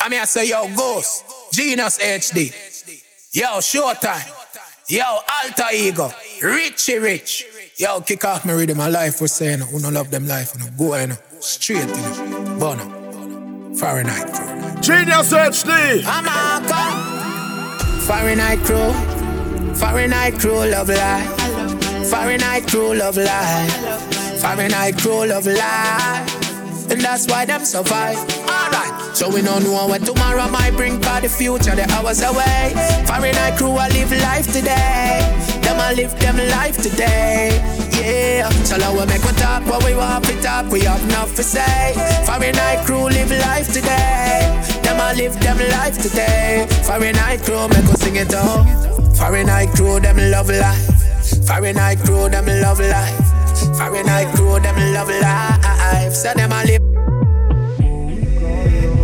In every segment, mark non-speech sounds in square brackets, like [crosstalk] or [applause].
I mean, I say, yo, Ghost, Genius HD, yo, Showtime, yo, Alter Ego, Richie Rich. Yo, kick off my rhythm, my life was saying, who no love them life, no go, you know, straight, you know, Bono, Fahrenheit crew. Genius HD! I'm out, Fahrenheit crew, Fahrenheit crew, love life, Fahrenheit crew, love life, Fahrenheit crew, love life, and that's why them survive. So we don't know what tomorrow might bring, for the future, the hours away. Fahrenheit crew, I live life today. Them a live them life today. Yeah. So now we make we talk what we want to talk. We have enough to say. Fahrenheit crew live life today. Them a live them life today. Fahrenheit crew make us sing it out. Fahrenheit crew them love life. Fahrenheit crew them love life. Fahrenheit crew them love life. So them a live.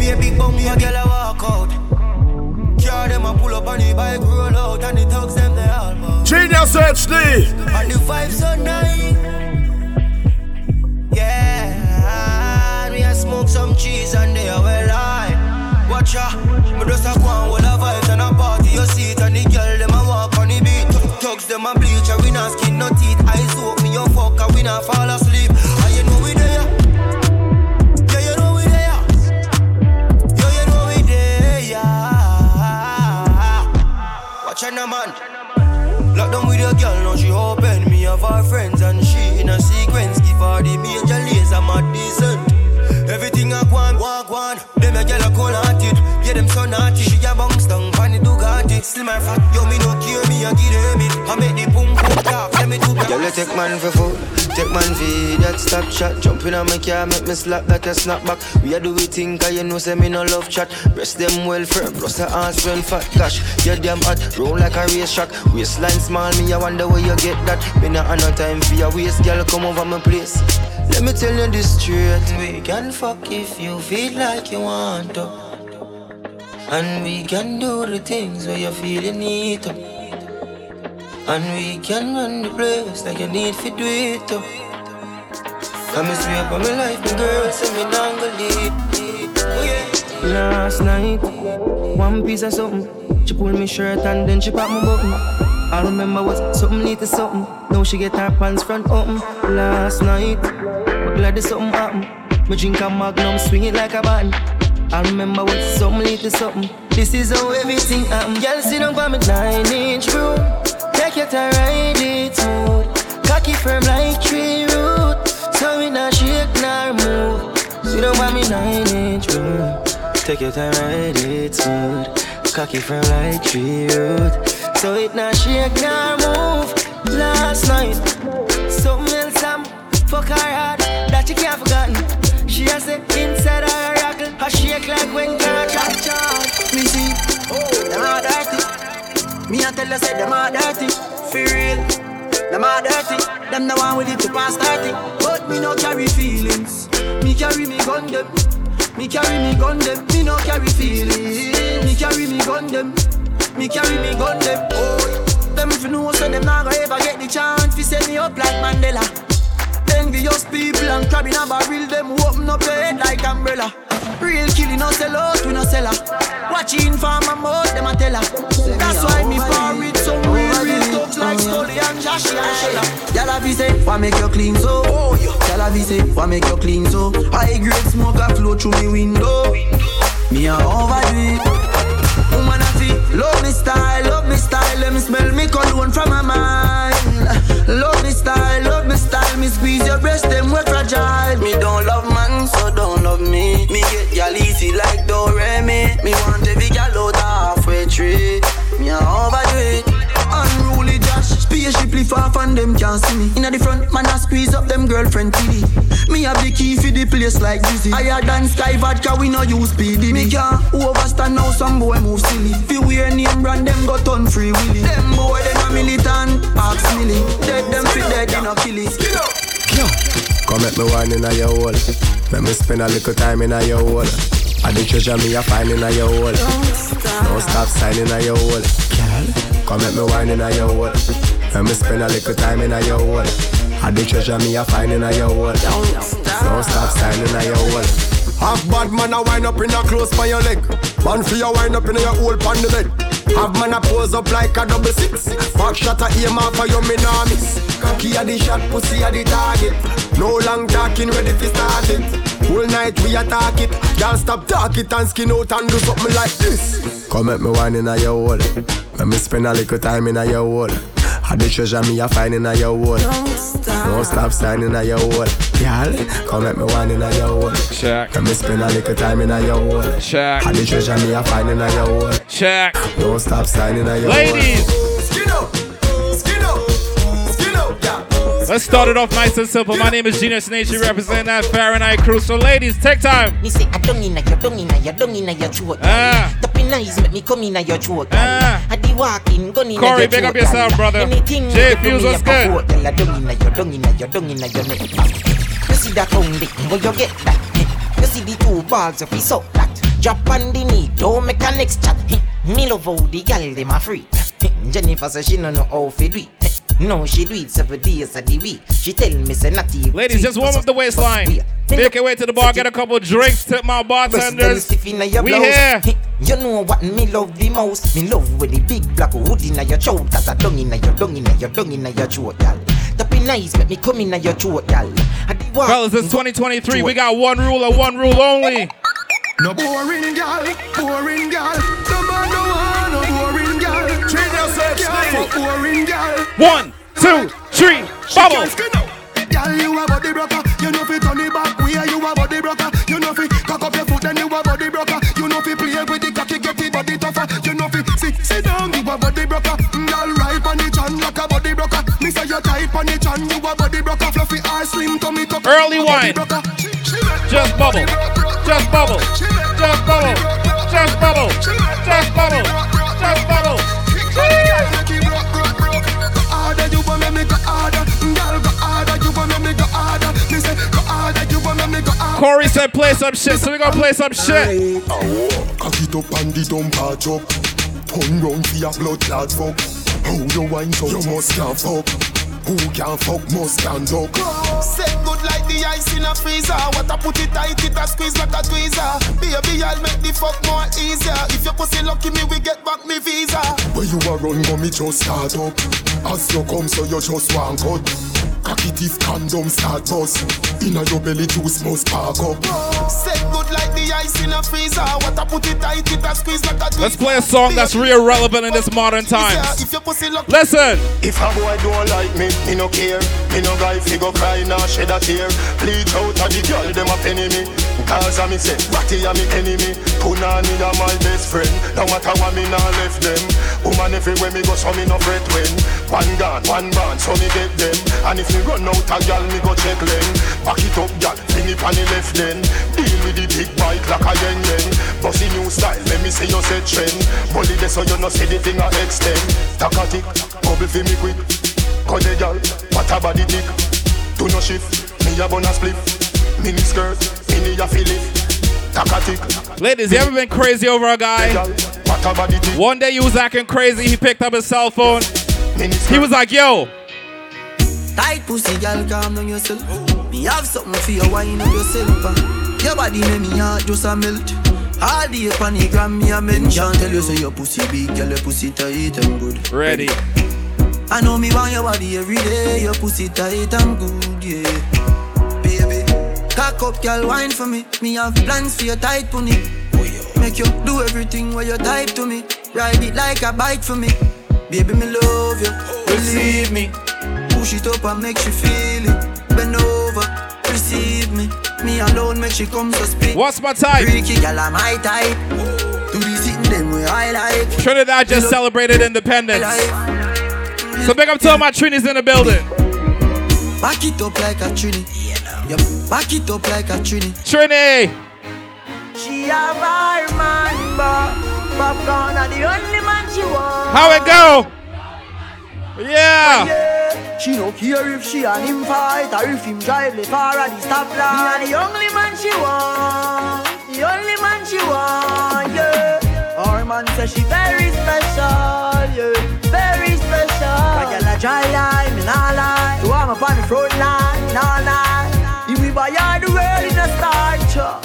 Big bum, a girl a walk out. Car them a pull up on the bike, roll out, and the thugs them they all Genius HD. And the vibes so nice. Yeah, me a smoke some cheese and they are well high. Watch out, me just a go on with a vibes and a party. You see it and the girl them a walk on the beat. Thugs them a bleach and we not skin no teeth. Eyes open, me your fuck and we not fall asleep. Watch out, man. Lock down with your girl, now she open. Me have her friends and she in a sequence. Give her the major laser, my decent. Everything I want, walk one. Them a girl a cold hearted. Yeah, them so naughty. She a funny Bugatti. Slim and fat, yo me no care me, I give them it. I make the boom boom talk, let me do that. Girl, take man for food. Take man feed that stop chat. Jumping on my car, make me slap that a snap back. We are do we think, cause you know, say me no love chat. Breast them well firm, plus the ass well fat. Gosh, you damn hot, roll like a race track. Waistline small, me I wonder where you get that. Me not have no time for your waist, girl, come over my place. Let me tell you this straight. We can fuck if you feel like you want to. And we can do the things where you feel you need to. And we can run the place like you need to do it too. Come and sweep on my life, my girl, say me not gonna leave. Oh, yeah. Last night, one piece of something. She pulled me shirt and then she popped my button. I remember was something lead to something. Now she get her pants front open. Last night, but glad there's something happen. Me drink a magnum, swing it like a button. I remember what lead to something. This is how everything happen. Girl, sit down by me nine inch room. Take your time, ride it smooth. Cocky firm like tree root. So we not shake nor move. Sit down by me nine inch room. Take your time, ride it smooth. Cocky firm like tree root. So it not shake nor move. Last night, something else I'm fuck her hard that you can't forgotten. She has it inside shake like when car catch on. Me see, oh, them all dirty. Me a tell you say them are dirty, for real. Them are dirty, them the one with it to pass 30. But me no carry feelings, me carry me gun them. Me carry me gun them, me no carry feelings. Me carry me gun them, me carry me gun them. Oh, them if you know so them not gonna ever get the chance to set me up like Mandela. Envious people and crabbing a barrel, them open up your head like umbrella. Real killing no sell out, we no sell her. Watching for my mouth, them a tell her. That's why me par with some real, real thugs like Scully and Joshy and Shella. Y'all have say, why make you clean so? Y'all have say, why make you clean so? High grade smoke a flow through me window. Me a overdo it. Woman I feel, love me style, love me style. Let me smell me cologne from my mind. Love me style, love me style. Me squeeze your breast, them we fragile. Me don't love man, so don't love me. Me get y'all easy like Doremi. Me want every gal out halfway tree. Me a overdo it. Unruly Josh, spaceship lift off and them can't see me. Inna the front, man I squeeze up them girlfriend TD. Me have the key for the place like Dizzy. Higher than Sky Vodka, we no use speedy. Me can't overstand now, some boy move silly. Fi wear name brand, them got on free willy. Them boy, them a militant, ask milly. Dead them fit dead, in a kill it. Come make me wine in a your hole. Let me spend a little time in a your hole. I the treasure me a find in a your hole. Don't stop signing a your hole. Come make me wine in a your hole. Let me spend a little time in a your hole. I the treasure me a find in a your hole. Don't stop signing a your hole. Have bad man a wind up in a close by your leg. Man for your wind up in your hole on the bed. Have man a pose up like a double six. Back shot a aim off for your minamis. Cocky a the shot, pussy a the target. No long talking, ready to start it. Whole night we attack it. Can't stop talk it and skin out and do something like this. Come at me wine in a your hole. Let me spend a little time in a your hole. I the treasure me a find in a your hole. Don't stop, Don't stop signing a your hole. Y'all, come at me wine in a your hole. Check. Let me spend a little time in a your hole. Check. I the treasure me a find in a your hole. Check. Don't stop signing a your Ladies. hole. Skin Let's start it off nice and simple. My name is Genius Nation, representing that Fahrenheit crew. So, ladies, take time. Me say, I don't in your, don't in your, don't in your throat. Ah. The nice make me come in your throat. Ah. I di walking, gun in Corey, big up yourself, brother. Anything Jay Fuse, what's good? I don't in your, don't in your, don't in your neck. You see that tongue where you get that? You see the two balls of his so that. Drop on the knee, don't make a next chat. Me love how the gal dem a free. [laughs] Jennifer says she no know how to do it. No, she do it seven days of the week. She tell me say not even. Ladies, just warm up the waistline. Make your way to the bar, get a couple drinks, tip my bartenders. We here. You know what me love the most? Me love with the big black hood in your throat. Cause I dung in your dung in your dung in your throat, y'all. That be nice, make me come in your throat, y'all. Fellas, it's 2023. We got one rule and one rule only. No boring gal, boring gal. No man no want no boring gal. Genius HD. Boring gal. One, two, three, bubble. Girl, you a body broker. You know fi turn it back. Where you a body broker. You know fi cock up your foot, then you a body broker. You know fi play with the cocky, get the body tougher. You know fi sit, sit down, you a body broker. Mm, girl, right on the chan like a body broker. Me say you tight on the chan, you a body broker. Fluffy ass, slim tummy tuck. Early wine. Just bubble. Just bubble. Just bubble. Just bubble. Just bubble. Just bubble. Corey said play some shit, so we gonna play some shit. Cock it up and the dump patch up. Turn round for your blood clot fuck. How you wine so you must can't fuck. Who can fuck must stand up. Set good like the ice in a freezer. What I put it tight, it a squeeze like a tweezer. Baby, I'll make the fuck more easier. If your pussy lucky me, we get back me visa. Where you are run, go me just start up. As you come, so you just want cut. Cocky teeth condom start bust. Inna your belly juice must park up. Set good like ice in a freezer. What I put it tight, it a squeeze like a tweezer. Let's play a song that's real relevant in this oh, modern times. If your pussy lucky. Listen. If a boy don't like me, me no care. Me no guy fi go cry nor shed a tear. Bleach out a the girl dem a penny me. Cause a me say Ratty a me enemy. Punani a my best friend. No matter what me nah left them. Woman everywhere me go so me no fret when. One gun, one band, so me get them. And if me run out a gal, me go check them. Back it up, gal, bring it on the left then. Deal with the big bike like a yen yen. Bossy new style, let me see you set trend. Bully this so you no see the thing a extend. Takatik, bubble fi me quick. Cut the gal, what a body tick. Do no shift, me a bun a split. Mini skirt, mini a fillet. Takatik. Ladies, you ever been crazy over a guy? One day you was acting crazy, he picked up his cell phone. He was like, yo. Tight pussy, girl, calm down yourself. Me have something for you, wine up yourself. Your body make me heart just a melt. All the on the gram, me a mention. Tell you say your pussy big, girl, your pussy tight and good. Ready. I know me want your body every day. Your pussy tight and good, yeah. Baby, cock up, girl, wine for me. Me have plans for your tight pony. Make you do everything while you type to me. Ride it like a bike for me. Baby, me love you. Believe me. Push it up and make you feel it. Bend over, receive me. Me alone make she come so speak. What's my type? Freaky girl, I'm my type. Do the sitting them way I like. Trinidad just celebrated independence. So big up to all my Trinis in the building. Back it up like a Trini. Yeah, back it up like a Trini. Trini. She have her man, but popcorn are the only man she want. How it go? Yeah. yeah. She no care if she and him fight or if him drive the far at the stoplight. Me are the only man she want, the only man she want, yeah. Our man says she very special, yeah, very special. I get a dry line, me nah lie. So I'm up on the front line, nah lie. If we buy all the world in a start, uh.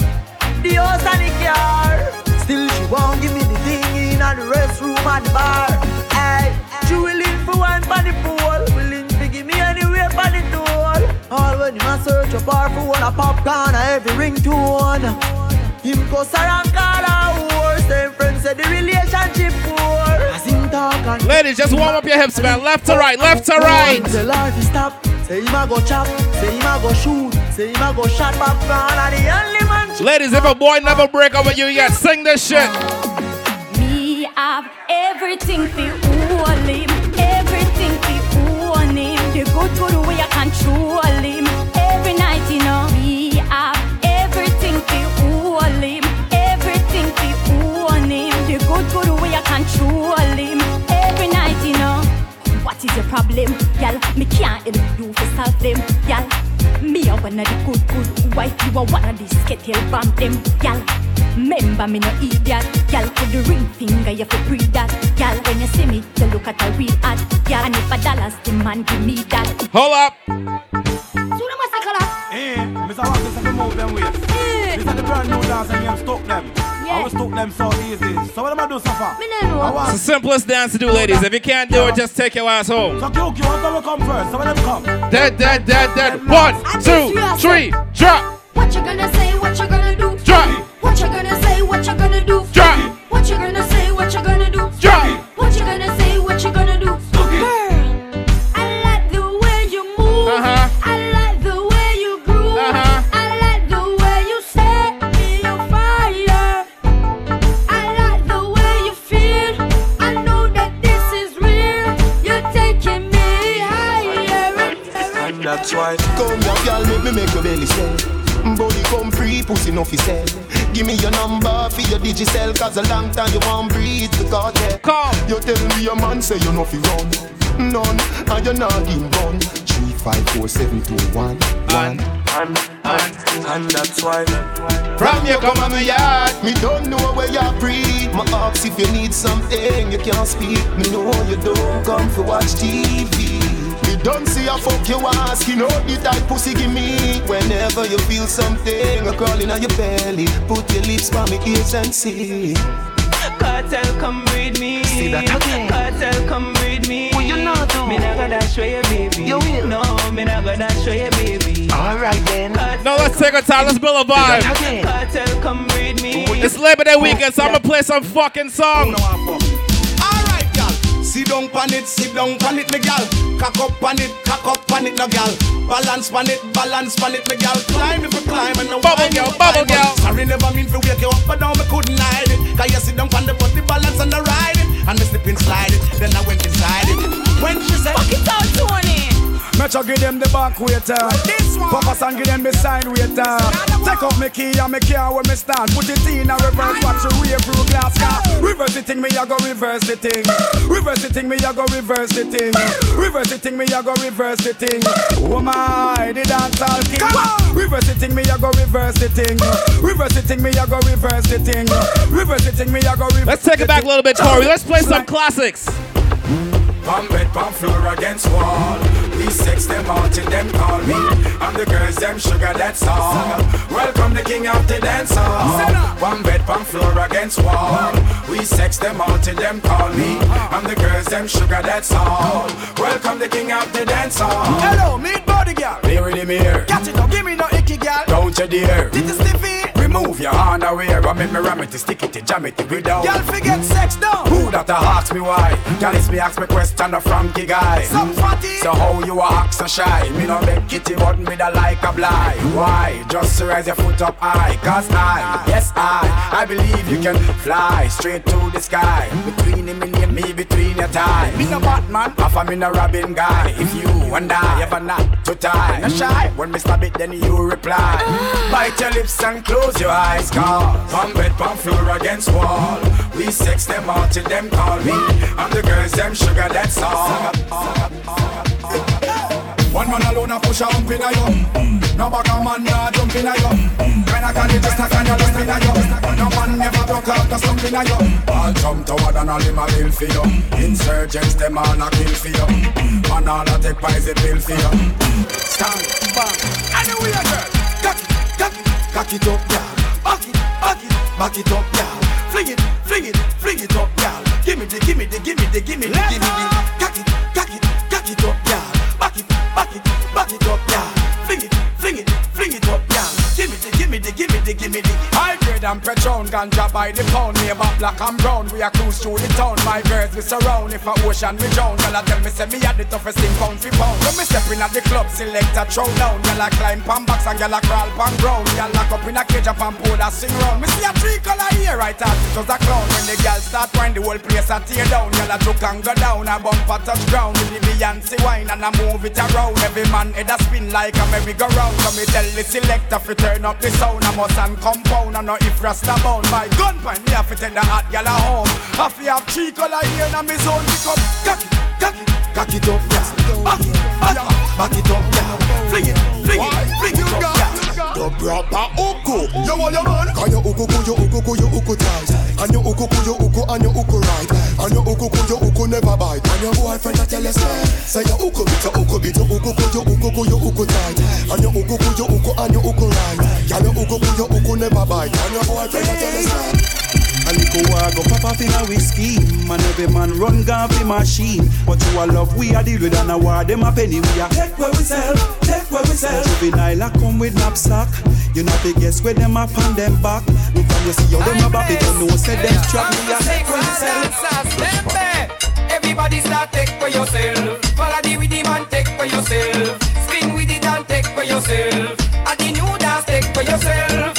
the house and the car. Still she won't give me the thing in the restroom and the bar. Hey, she willing for one for the pool, willing to give me anywhere for the tool. All when him a search a bar for one a popcorn a every ringtone. Him go around call her whore. Same friends said the relationship poor. As him talk and Ladies, just warm up your hips, man. Left to right, left to right. Tell her to stop. Say him a go chop. Say him a go shoot. Say him a go shot popcorn. And the only man. Ladies, if a boy never break up with you yet, sing this shit. Me have everything for all him. The good good way I control him. Every night, you know. Me have everything for all him, everything for own him. The good good way I control him. Every night, you know. What is your problem, y'all? Me can't help you to solve them, y'all. Me a one of the good good wife, you are one of the skettle bomb them, y'all. Remember me no idiot, y'all. Put the ring finger, you fi pre that, y'all. When you see me, you look at a real ad, y'all. And if a dollars demand, give me that. Hold up. Suna masakala. Eh, Mr. Wax, this is the move them ways. This is the brand new dance and you stuck them. I will stuck them so easy. So what am I do so far? Me no know. It's the simplest dance to do, ladies. If you can't do it, just take your ass home. So QQ, what time we come first? So when them come? Dead, dead, dead, dead. One, two, three, drop, What you gonna say? What you gonna do? drop, What you gonna say? What you gonna do? drop, What you gonna say? What you gonna do? drop. What you gonna say? What you gonna do? Girl, I like the way you move. Uh-huh. I like the way you groove. Uh-huh. I like the way you set me on fire. I like the way you feel. I know that this is real. You're taking me higher. And that's why Come here girl make me make your belly swell Body come free pussy no fi sell Give me your number for your digicel Cause a long time you won't breathe the cartel Come. You tell me your man say you no fi run. None and you not in run. Three, five, four, seven, two, one One. And, and, and that's why. From you come on my yard. Me don't know where you breathe My ask if you need something you can't speak. Me know you don't come for watch TV Me don't see a fuck you ask You know the type pussy give me Whenever you feel something crawling on your belly Put your lips by me ears and see Cartel, come breed me. See that again. Cartel, come breed me. What you not do? Me not gonna show you, baby. You will. No, me not gonna show you, baby. Alright then No, let's take our time. Let's build a vibe. Cartel, come breed me. It's Labor Day weekend, so I'm gonna play some fucking songs. Alright, gal. Sit down pan it, sit down pan it, me gal. Cock up pan it, cock up pan it, no gal. Balance pan it, balance pan it, me gal. Climb if you climb and no Bubble wine, girl, no bubble girl. Sorry, never mean to wake you up, but now me couldn't hide it. Cause you sit down pan the body balance and the ride it. And me slip and slide it, then I went inside it. When she said, Fuck it out, Tony. Metro give them the back waiter. This one. Papa San give them the side waiter. Take out me key and me car where me stand. Put it in a reverse, watch the rear through glass car. Reverse the thing, me I go reverse the thing. Reverse the thing, me I go reverse the thing. Reverse the thing, me I go reverse the thing. Oh my, the dance all king. Reverse the thing, me I go reverse the thing. Reverse the thing, me I go reverse the thing. Reverse the thing, me I go reverse. Let's take it back a little bit, Corey. Let's play some classics. Palm bed, palm floor against wall. We sex them all till them call me. I'm the girls, them sugar, that's all. Welcome the king of the dance hall. One bed, palm floor against wall. We sex them all till them call me. I'm the girls, them sugar, that's all. Welcome the king of the dance hall. Hello, meet body girl. Clear the mirror. Catch it, don't give me no icky girl. Don't you dare. This is stiffy. Remove your underwear. I make me ram it, to stick it, to jam it, without. Girl, forget sex down. Who that a ask me why? Girl, it's me ask me question a Frankie guy. Some fatty. So how you a act so shy? Me no make kitty but me da like a blind. Why? Just raise your foot up high. Cause I, yes I, I believe you can fly straight to the sky. Between him and me, between your thighs. Me no Batman, half a me no Robin guy. If you and I ever not to tie, no shy. When me stab it, then you reply. Bite your lips and close your eyes. Cause one bed, one floor against wall. We sex them all till them call me. I'm the girls, them sugar, that's all. One man alone a push a hump in a yo No bag a man nah jump in a yo Kinda can you just a can you just in a yo No man never broke out the slump in a yo All jump toward and all him a bill for you Insurgents them all a kill for you Man all a take pies a bill for you Stand, bang, anyway girl. Cock it, cock it, cock it up, yeah Back it, back it, back it up, girl. Fling it, fling it, fling it up, girl. Give me the, give me the, give me the, give me the, give me the. And Patron, ganja by the pound. Neighbor black and brown, we are cruise through the town. My girls we surround, if a ocean we drown. Girl, I tell me say me had the toughest thing pound for pound. When me step in at the club, select a throw down. Girl, I climb pan box and girl, I crawl pan ground. Girl, lock up in a cage up and pull a sing round. Me see a tree color here, right out it was a clown. When the girl start wind, the whole place a tear down. Girl, I took and go down, a bumper touch ground. With the Beyonce wine and I move it around. Every man head a spin like a merry-go-round. So me tell the selector fi turn up the sound. I must and compound. I know if Rasta bound. My gun point me have to take the hot gal a home. I fi have three color here in me zone. Pick up, cock it, cock it, cock it up, yes. Back it, back it, back it up, yeah. Fling it, fling it, fling it up, yeah. The proper uku. You want your man. Can you uku ku you uku ku you uku tight? And you uku ku you uku and you uku right? And you uku ku you uku never bite? And your boyfriend a tell you say? Say you uku bit you uku bit you uku ku you uku ku you uku tight? And you uku ku you uku and you uku right? Can you uku ku you uku never bite? And your boyfriend a tell you say little while go pop off in a whiskey. Man every man run gun fi machine. But you a love we a deal with and a war them a penny we a. Take where we sell, take where we sell. Juvenile a come with knapsack. You know fi guess where them up on them back. Look and you see how them a bop it You know say them trap me a. Take where we sell. Everybody start take for yourself. Follow the rhythm and take for yourself. Spin with it and take for yourself. And the new dance take for yourself.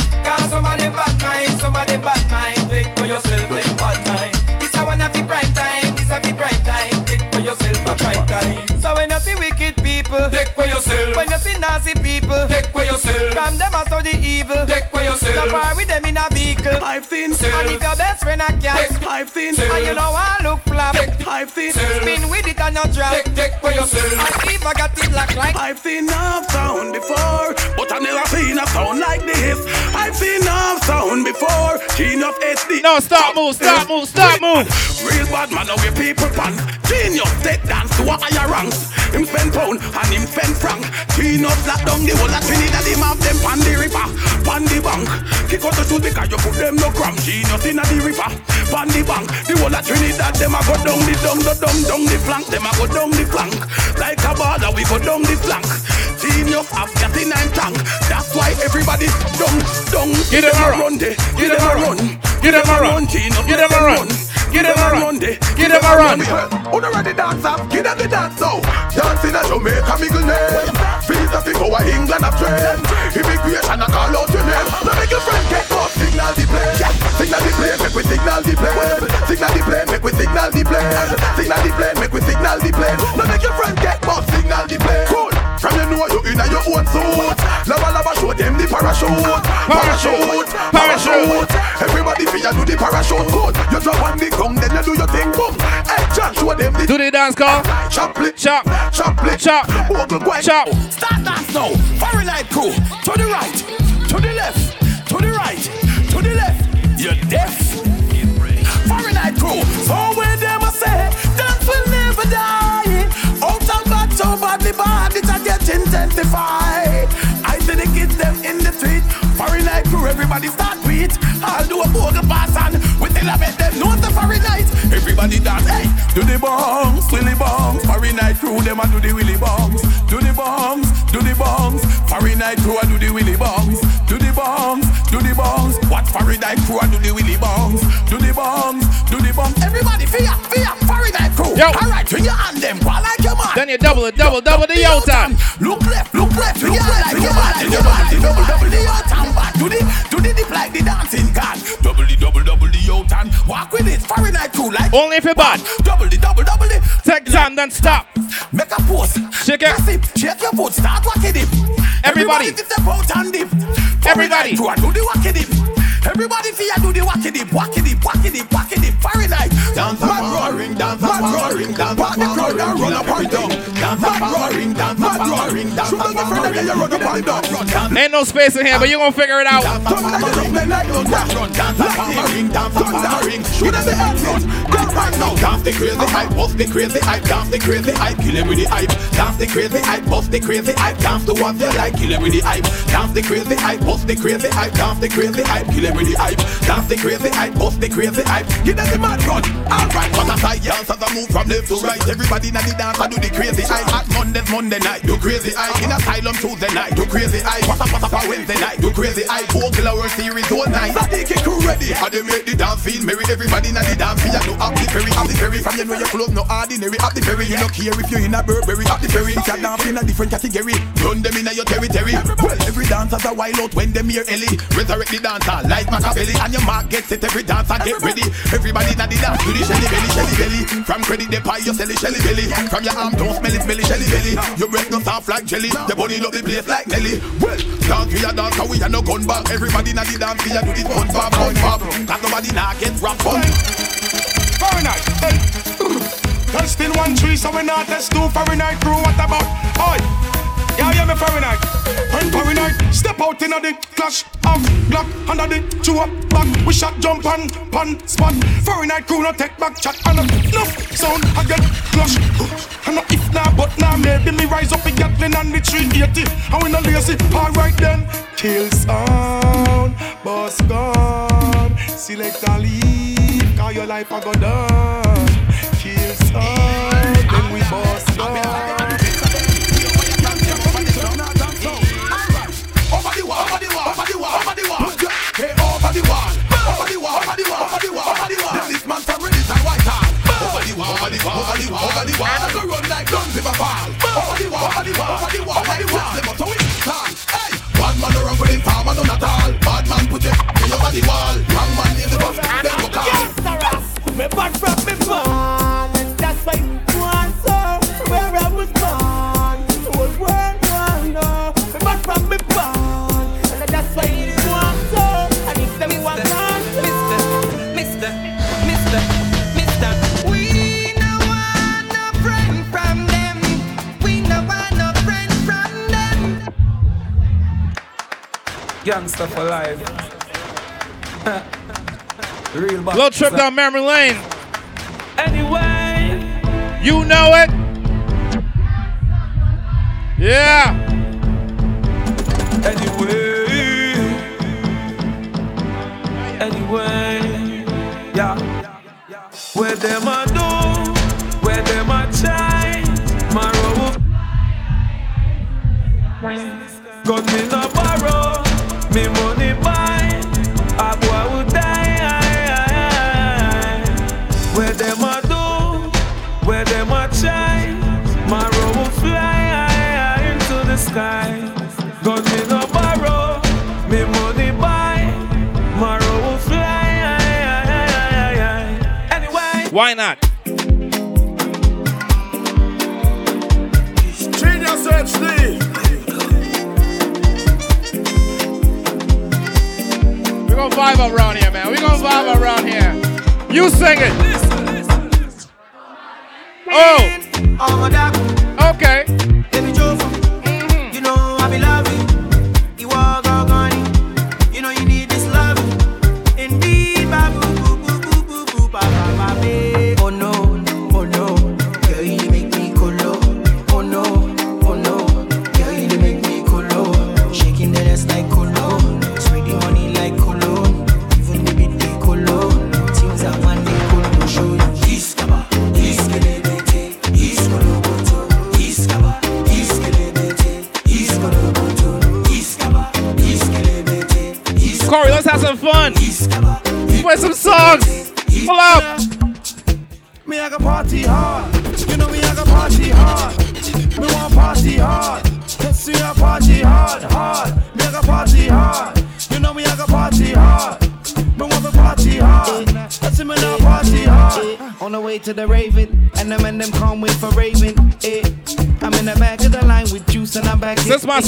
Yourself a prime time. So when you see wicked people, take for yourself. When you see nasty people, take for yourself. From them out the evil, take for yourself. The bar with them in a vehicle, I think And if your best friend a cat, I think and you know I look flap, I think spin with it and not drop. Take, take for yourself. And if I got it black like I've seen enough sound before, but I never seen a sound like this. I've seen enough sound before, enough HD. No, stop move, stop move, stop move. Real bad man, now we people pan. Genius, take dance to a higher ranks. Him spend pound and him spend franc. Genius, lock down the whole of Trinidad, him have them pan the river, pan the bank. Kick out the shoes because you put them no cram. Genius in the river, pan the bank. The whole of Trinidad, them a go down the down the down down the flank. Them a go down the flank. Like a border, we go down the flank. Genius have got in nine tank. That's why everybody down down. Give them a run. run, they. Give them a run. Give them a run. Genius, Give them a run. Give them a run. Give them a run. Who the ready dance up? Give them the dance out. Dancing at Jamaica, Miguel name. Feels as if our England have trained. Immigration, I call out your name. Now make your friend get up. Signal the plane. Signal the plane, make we signal the plane. Signal the plane, make we signal the plane. Signal the plane, make we signal the plane. Now make your friend get up. Signal the plane. Cool. From you know you in a your own suit. Lava lava show them the parachute. Parachute, parachute. Everybody feel you do the parachute. Good. You drop on the ground, then you do your thing. Boom. Hey, John, show them the. Do the dance call. Chop, lick, Chop. chop, lick, Chop. Ogle, go Chop. Start dance now. Fahrenheit crew. To the right, to the left, to the right, to the left. You're deaf. Fahrenheit crew. So where them a say, dance will never die. Out of bad, so badly bad, it a get intensified. I see the kids them in the street. Fahrenheit crew, everybody start tweet. I'll do a bogle pass and we tell a bet them know the Fahrenheit. Everybody dance, hey, do the bongs, willy bongs. Fahrenheit crew, them a do the willy bongs. Do the bongs, do the bongs. Fahrenheit crew, a do the willy bongs. Do the bongs, do the bongs. What Fahrenheit crew, a do the willy bongs. Do the bongs, do the bongs. Everybody fear, fear, Fahrenheit crew. Yo. Alright, swing your hand them, go like your man. Then you double it, double, double the yo time. Look left, look left, look left, like your like your. Double, double the out and back. Do the, do the dip like the dancing can. Double the, double, double the out and walk with it. Fahrenheit crew like. Only if you're bad. Double the, double, double the. Take time, then stop. Make a pose. Shake it. It. Shake your foot. Start walking dip. Everybody. Everybody step out and dip. Everybody. Fahrenheit crew, do the walking dip. Everybody see ya do the wacky dip, wacky dip, wacky dip, wacky dip, very nice. Dance mad roaring, dance mad roaring, dance mad roaring, and run up and down. Dance mad roaring, dance mad roaring, ring, dance a mama ring. You them the dog. Ain't no space in here, but you gonna figure it out. Dance a mama ring, then like don't dance run, dance a mama ring, dance a mama ring. You them the head run, dance right now. Dance the crazy hype, uh-huh. bust the crazy hype, dance the crazy hype, kill him with the hype. Dance the crazy hype, bust the crazy hype, dance the one you like, kill him with the hype. Dance the crazy hype, bust the crazy hype, dance the crazy hype, kill him with the hype. Dance the crazy hype, bust the crazy hype. Give them the mad run. Alright, what a sight, yes, as I move from left to right. Everybody in the dance, I do the crazy hype. At Mondays, Monday night, do crazy hype. In asylum Tuesday night, do crazy hype. What up, what a for Wednesday night, do crazy hype. Four killer Series all night. Sadiq it crew ready. How they make the dance feel merry. Everybody in the dance feel do up the ferry, up the ferry. From you know your clothes no ordinary, up the ferry. You no care if you're in a Burberry, up the ferry. You dance in a different category, run them in your territory. Well, every dancer's a wild out when them hear Ellie. Resurrect the dancer like Machiavelli, and your mark gets it. Every dance dancer get ready. Everybody in the dance do the shelly belly, shelly belly. From credit they pie, you sell it shelly belly. From your arm don't smell it, smelly shelly belly. Your breath no soft like jelly. Your body love the place like Nelly. Well, dance we a dance, we a no gun back. Everybody in the dance we a do this fun pop, fun pop. Cause nobody nah get rap fun. Fahrenheit, hey. Testing one three, so we not test two Fahrenheit crew. What about? Oi, yeah, yeah, me Fahrenheit. When Fahrenheit step out in the clash of Glock under the two up back. We shot jump and pan spot. Fahrenheit crew no take back chat and enough sound I get clash. And not if now, but now maybe me rise up in Gatlin and the 380. And we no lazy. Alright then, kill sound, boss gone. Select and leave, cause your life I go done. Kill sound, then we boss gone. Over the wall, over the wall, over the wall, over the wall. This man from Reddit and Whitehall. Over the wall, over the wall, over the wall, over the wall. I go run like guns if I fall. Over the wall, over the wall, over the wall, over the wall. Them out we stand. Hey, bad man around with him farmer none at all. Bad man put in over the wall. Wrong man leave the bus, Gangster for life. [laughs] Real bad. Little trip down memory lane. Anyway, You know it. Yeah. Anyway, Why not? Genius HD. We gonna vibe around here, man. We gonna vibe around here. You sing it.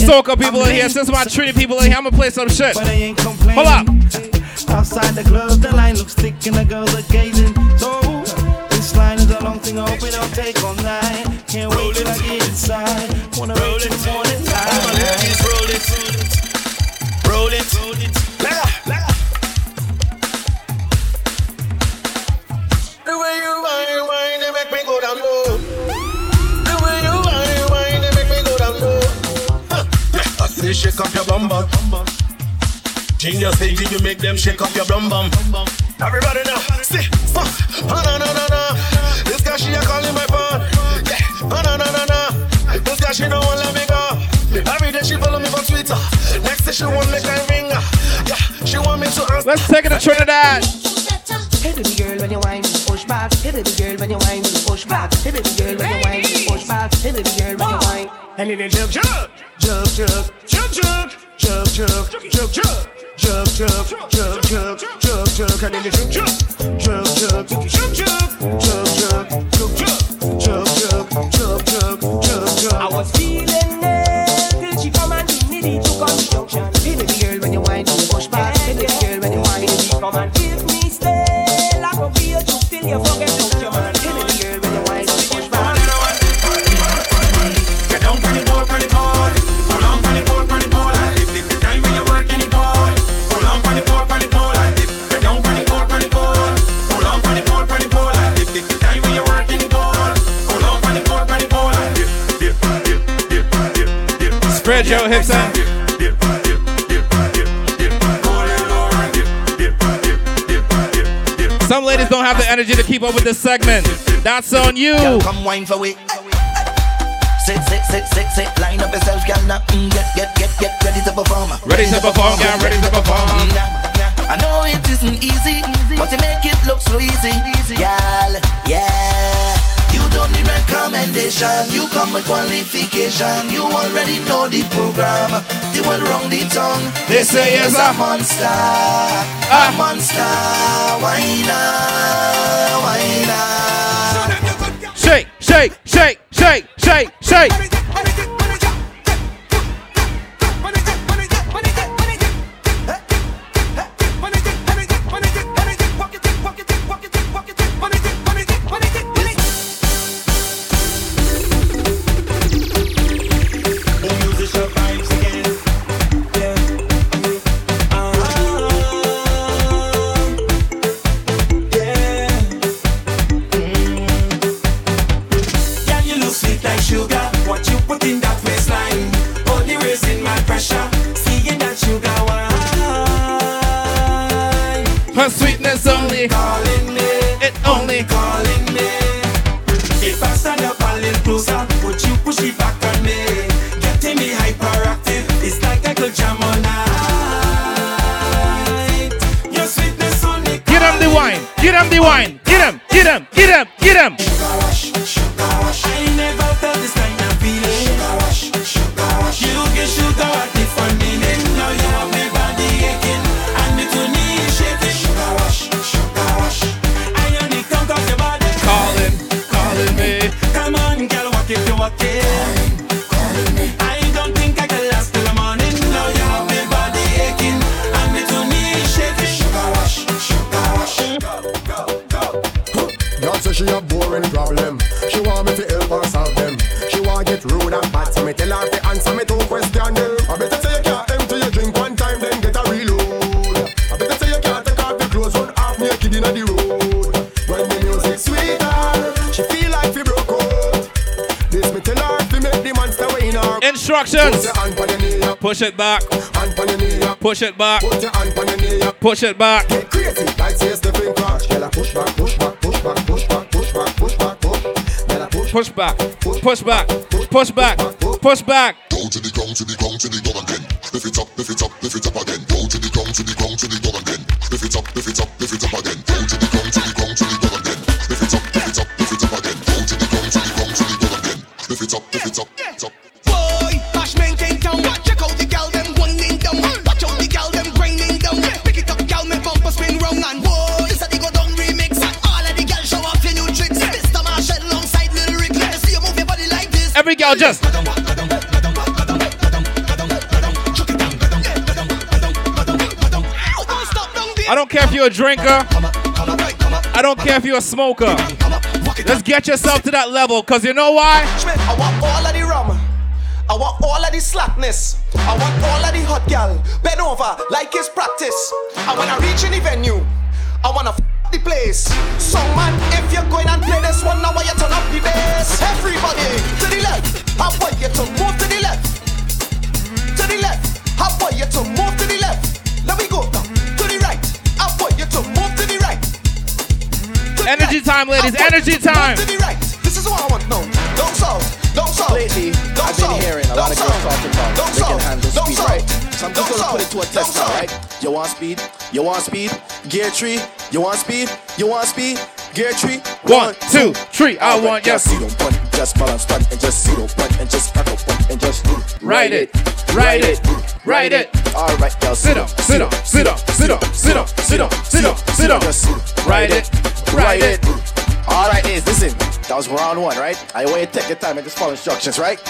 Back. Since my soca people in here, since my treaty people in here, I'm gonna play some shit. But I ain't complaining. Hold up. Outside the club, the line looks thick, and the girls are gazing. So this line is a long thing. I hope it don't take all night. Can't wait till I get inside. Wanna roll it, morning light. Come on, ladies, roll it, roll it, roll it. Let up, let up. The way you whine, whine, they make me go down low. Huh. Shake up your bum bum. Genius thinking you make them shake up your bum bum. Everybody now, see, fuck, oh no no no no. This guy she a calling my phone. Yeah, oh no no no no. This guy she don't want let me go. Every day she follow me on Twitter. Next day she want make I ring her. Yeah, she want me to answer. Let's take it to Trinidad. Hey baby girl, when you whine, push back. Hey baby girl, when you whine, push back. Hey baby girl, when you whine, push back. Hey baby girl, when you whine. And then jump, jump, jump, jump, jump, jump, jump, jump, jump, jump. Jump, jump, jump, jump, jump, jump, and then you jump, jump, jump, jump, jump, jump, jump, jump, jump, jump, jump, jump, jump, jump, jump, jump. I was feeling your hips out. Some ladies don't have the energy to keep up with this segment. That's on you. Girl, come wine for we. Sit, sit, sit, sit, sit. Line up yourself, girl. Now, mm, get, get, get, get ready to perform. Ready to perform, girl. Ready to perform. I know it isn't easy, but you make it look so easy, girl. Yeah. You don't need recommendation. You come with qualification. You already know the program. The one wrong the tongue. They say yes, a I'm- monster. A ah. monster. Whiner, whiner. Shake, shake, shake, shake, shake, shake. Get him. Get him. Get him. Get him. She a boring problem. She want me to help her solve them. She want get rude and bad, so me tell her to answer me two question Them. I better say you can't empty your drink one time, then get a reload. I better say you can't take off your clothes, run half naked inna the road. When the music sweeter, she feel like she broke out. This me tell her to make the monster in her. Instructions. Your hand on your knee, Push it back. hand on your knee, Push it back. put your hand on your knee. Push it back. Push, back. Push back. Push back. Push back. Girl just. I don't care if you're a drinker. I don't care if you're a smoker. Let's get yourself to that level, cause you know why? I want all of the rum. I want all of the slackness. I want all of the hot gal. Bend over like it's practice. And when I reach any venue, I wanna f- the place. So man, if you're going and play this one, now I you turn up the bass. Everybody to the left. I want you to move to the left. To the left. I want you to move to the left. Let me go now. To the right. I want you to move to the right. Energy time, ladies. Energy time. To the right. This is what I want now. Don't solve. Don't solve. Lately, Don't I've been solve. hearing a lot of Don't girls solve. talking about Don't they can solve. handle Don't speed, solve. right? So I'm just Don't gonna put it solve. to a Don't test now, solve. right? You want speed? You want speed? Gear three? You want speed? You want speed? Gear three? One, two, three. I want yes. see don't punt, just balance punt, and just see don't and just tackle punt, and just Ride it, ride it, ride it. All right, y'all Sit down, sit down, sit down, sit down, sit down, sit down, sit down, sit down. Just Ride it, ride it. All right, is listen. That was round one, right? I want you to take your time and just follow instructions, right?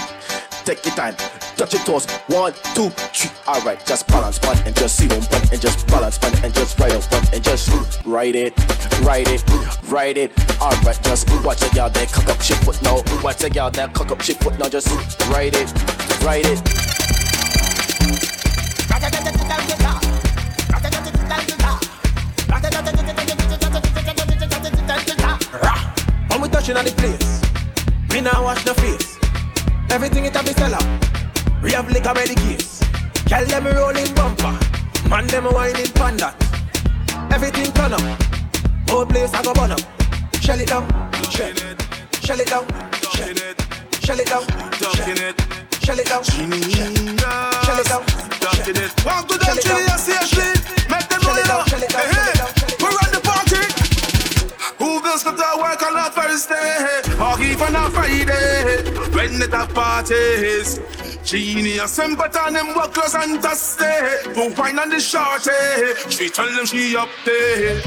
Take your time. Touch your toes. One, two, three. All right, just balance one and just see one one and just balance one and just ride up and just ride it, ride it, ride it. All right, just watch the girl that cock up shit foot now. Watch the girl that cock up shit foot now. Just ride it, ride it. When we touching on the place, me now wash the face. Everything it a be sell out. We have liquor ready case. Girl them a rolling bumper, man them whining panda. Everything turn up, whole place I go burn up. Shell it down, shell it, shell it down, shell it, shell it down, shell it, shell it down, shell it down. Walk to them chili and. Who girls come to work on a Thursday or even a Friday when the top parties. Genius, them put on them buckles and to stay. Who wine on the shorty? She tell them she up there.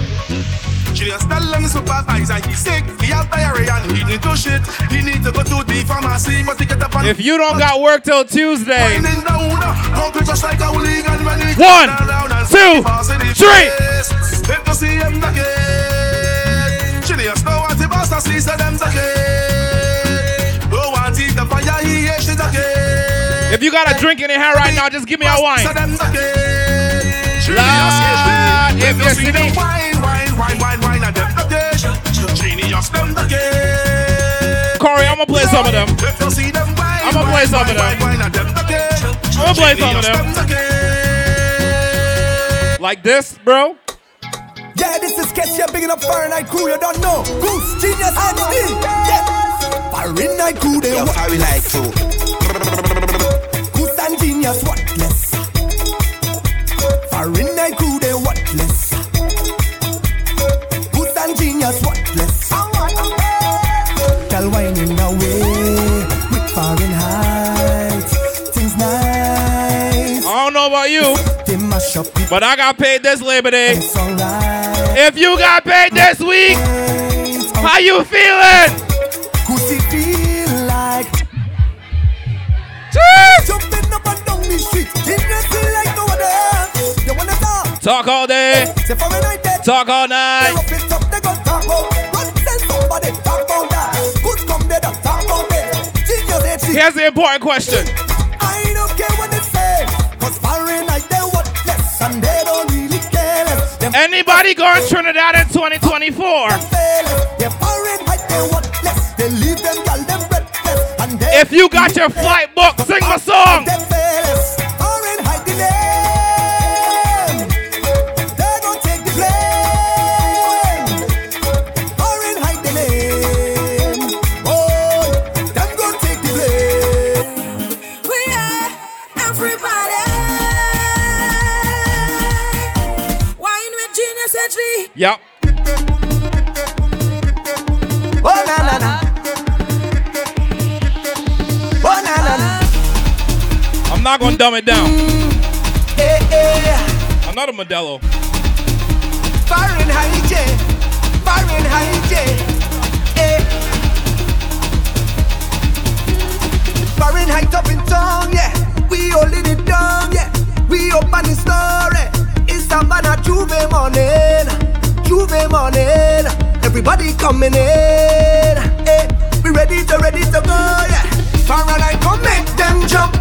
Genius tell them supervisor he's sick. He have diarrhea and he need to shit. He need to go to the pharmacy, but he get up If you don't got work till Tuesday, Winding down, pump if you got a drink in your hand right now, just give me a wine. Say them again. Lord, if If you you see see them wine, wine, wine, wine, wine, and them again. Genius them again. Corey, I'm gonna play some of them. If you see them wine, I'm gonna play some of them. wine, wine, and them. I'm gonna play some of them. Like this, bro. Yeah, this is Sketch, you're big enough Fahrenheit crew, you don't know. Goose, genius, and me. Yeah. Fahrenheit crew, they Yo, what? how and genius, what less? Fahrenheit crew, they what less? Goose and genius, what less? Girl whining away with Fahrenheit. Things nice. I don't know about you, They mash up the but I got paid this Labor Day. If you got paid this week, how you feeling? Goose it feel like Jumping talk? All day, talk all night. Here's the important question. I don't care what they say. Cause what less and they don't really care less. Anybody going Trinidad in 2024? faileth. They Fahrenheit they what less. They leave them If you got your flight booked, sing my song. They Gonna dumb it down. Eh eh. I'm not a Modelo. Fahrenheit. Fahrenheit J. Eh. Fahrenheit up in town, yeah. We holding it down, yeah. We open the story. It's a man a J'ouvert morning, J'ouvert morning. Everybody coming in. Hey, we ready to ready to go. Yeah. Fahrenheit go make them jump.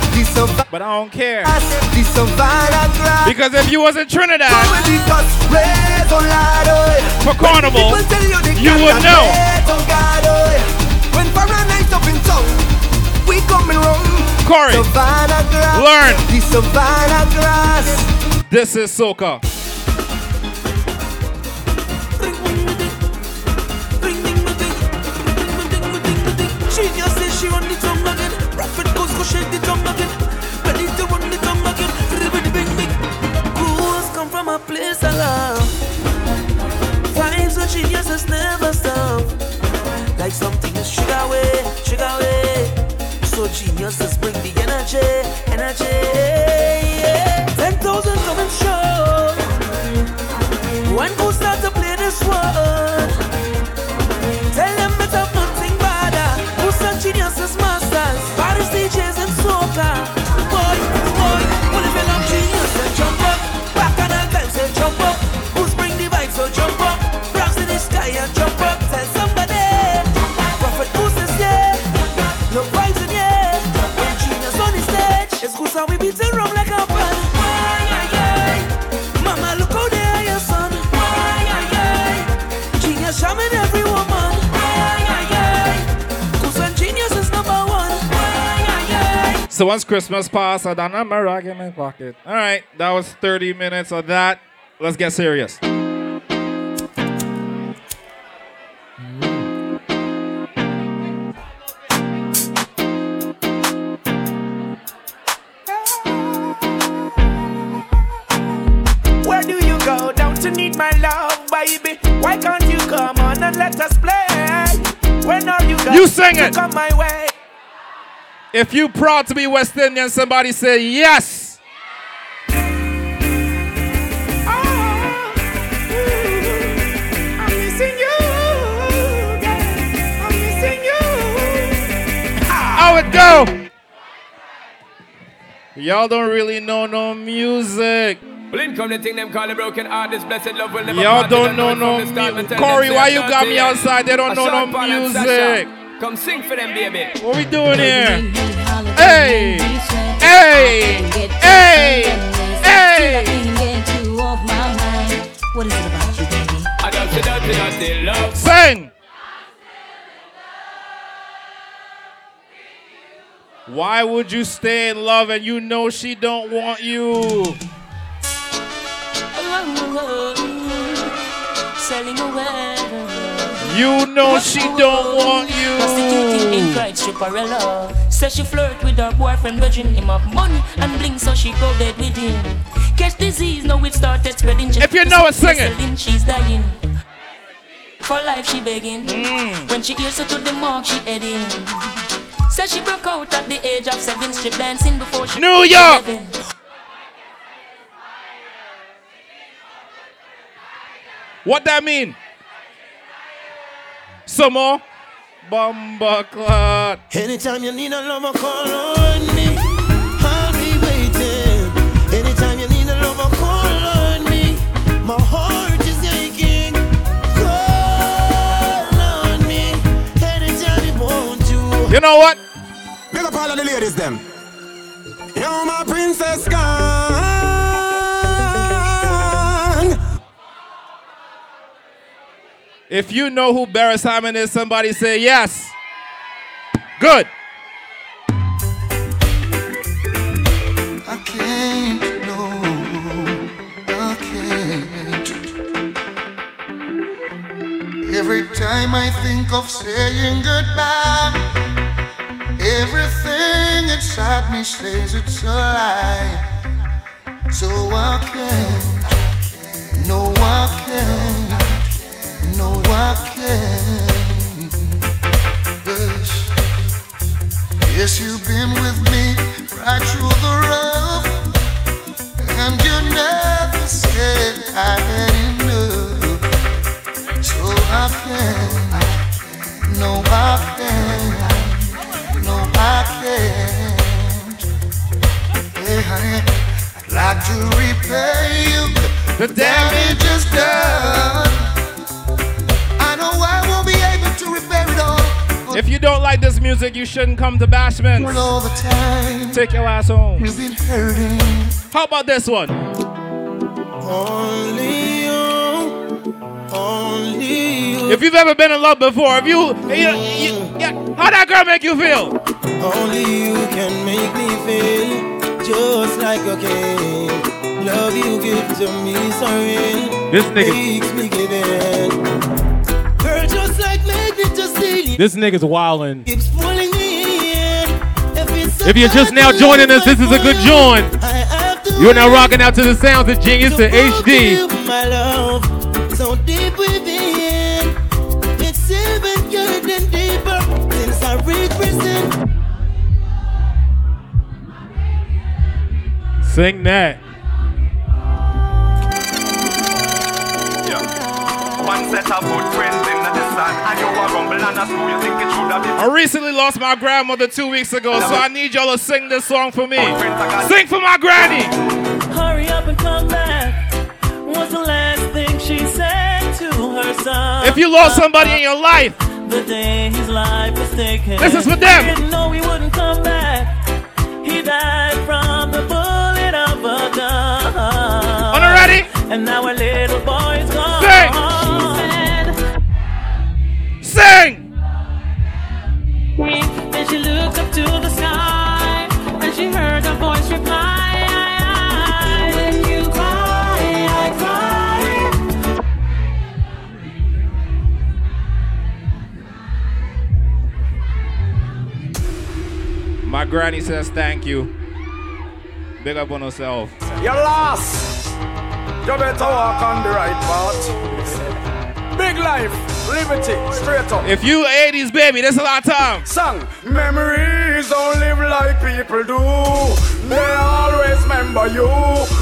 but I don't care. The Savannah grass. Because if you was in Trinidad oh for Carnival, you they you can't would know. oh oh, yeah. When Fahrenheit up in town, we coming round. Corey, learn. The Savannah grass. This is soca. A place of love. Vibes of geniuses never stop. Like something is sugar away, sugar away. So geniuses bring the energy, energy. Ay, ay. So once Christmas passed, I done my rock in my pocket. All right, that was 30 minutes of that. Let's get serious. Where do you go down to need my love, baby? Why can't you come on and let us play? When are you going You sing to it. come my way? If you proud to be West Indian, somebody say yes. Oh, I'm you, girl. I'm missing you. How it go? Y'all don't really know no music. Well, come the thing them call the broken heart. This blessed love will never Y'all don't know no from the start, music. but tell them Corey, why you got me outside? They don't know no Sean Paul and music. Sasha. Come sing for them, baby. What we doing here? Hey, hey, hey, hey. What is it about you, baby? I don't say dirty, dirty love. Sing. Why would you stay in love and you know she don't want you? Selling away. You know she don't want Prostituting in you. cried stripperella. Says she flirt with her boyfriend, grudging him up money and bling, so she go dead with him. Catch disease, now it started spreading. If you know it, sing it. it. She's dying. For life she begging. Mm. When she hears her to the mark, she heading. Says she broke out at the age of seven, strip dancing before she. New York. 11. What that mean? Some more? Bomba clot. Anytime you need a lover, call on me. I'll be waiting. Anytime you need a lover, call on me. My heart is aching. Call on me. Anytime you want to. You know what? Big up all of the ladies, them. You're my princess gone. If you know who Barry Simon is, somebody say yes. Good. Every time I think of saying goodbye, everything inside me says it's a lie. So I can't, no, I can't, I can. Yes, yes, you've been with me right through the rough, and you never said I had enough. So I can, no, I can, no, I can. Hey, honey, I'd like to repay you the damages done. You don't like this music, you shouldn't come to Bashment. But all the time, Take your ass home. you've been hurting. How about this one? Only you, only you. If you've ever been in love before, if you, you, you yeah, how that girl make you feel? Only you can make me feel just like a king. Love you give to me so real. This nigga- makes me give in. This nigga's wildin'. Keeps pulling me in. If, you're just now joining us, this is a Good Jawn. You're now rocking out to the sounds of Genius to HD. so deep within. It's even getting deeper since I reached. Sing that. I recently lost my grandmother two weeks ago, so I need y'all to sing this song for me. Sing for my granny. Hurry up and come back. Was the last thing she said to her son. If you lost somebody in your life, the day his life was taken. This is for them. He didn't know he wouldn't come back. He died from the bullet of a gun. On ready? And now our little boy's gone. Sing. Sing. Then she looked up to the sky and she heard a voice reply. When you cry, I cry. My granny says thank you. Big up on herself. You're lost. You better walk on the right path. Big life, liberty, straight up. If you 80s baby, this is our time. Song. Memories don't live like people do. They always remember you.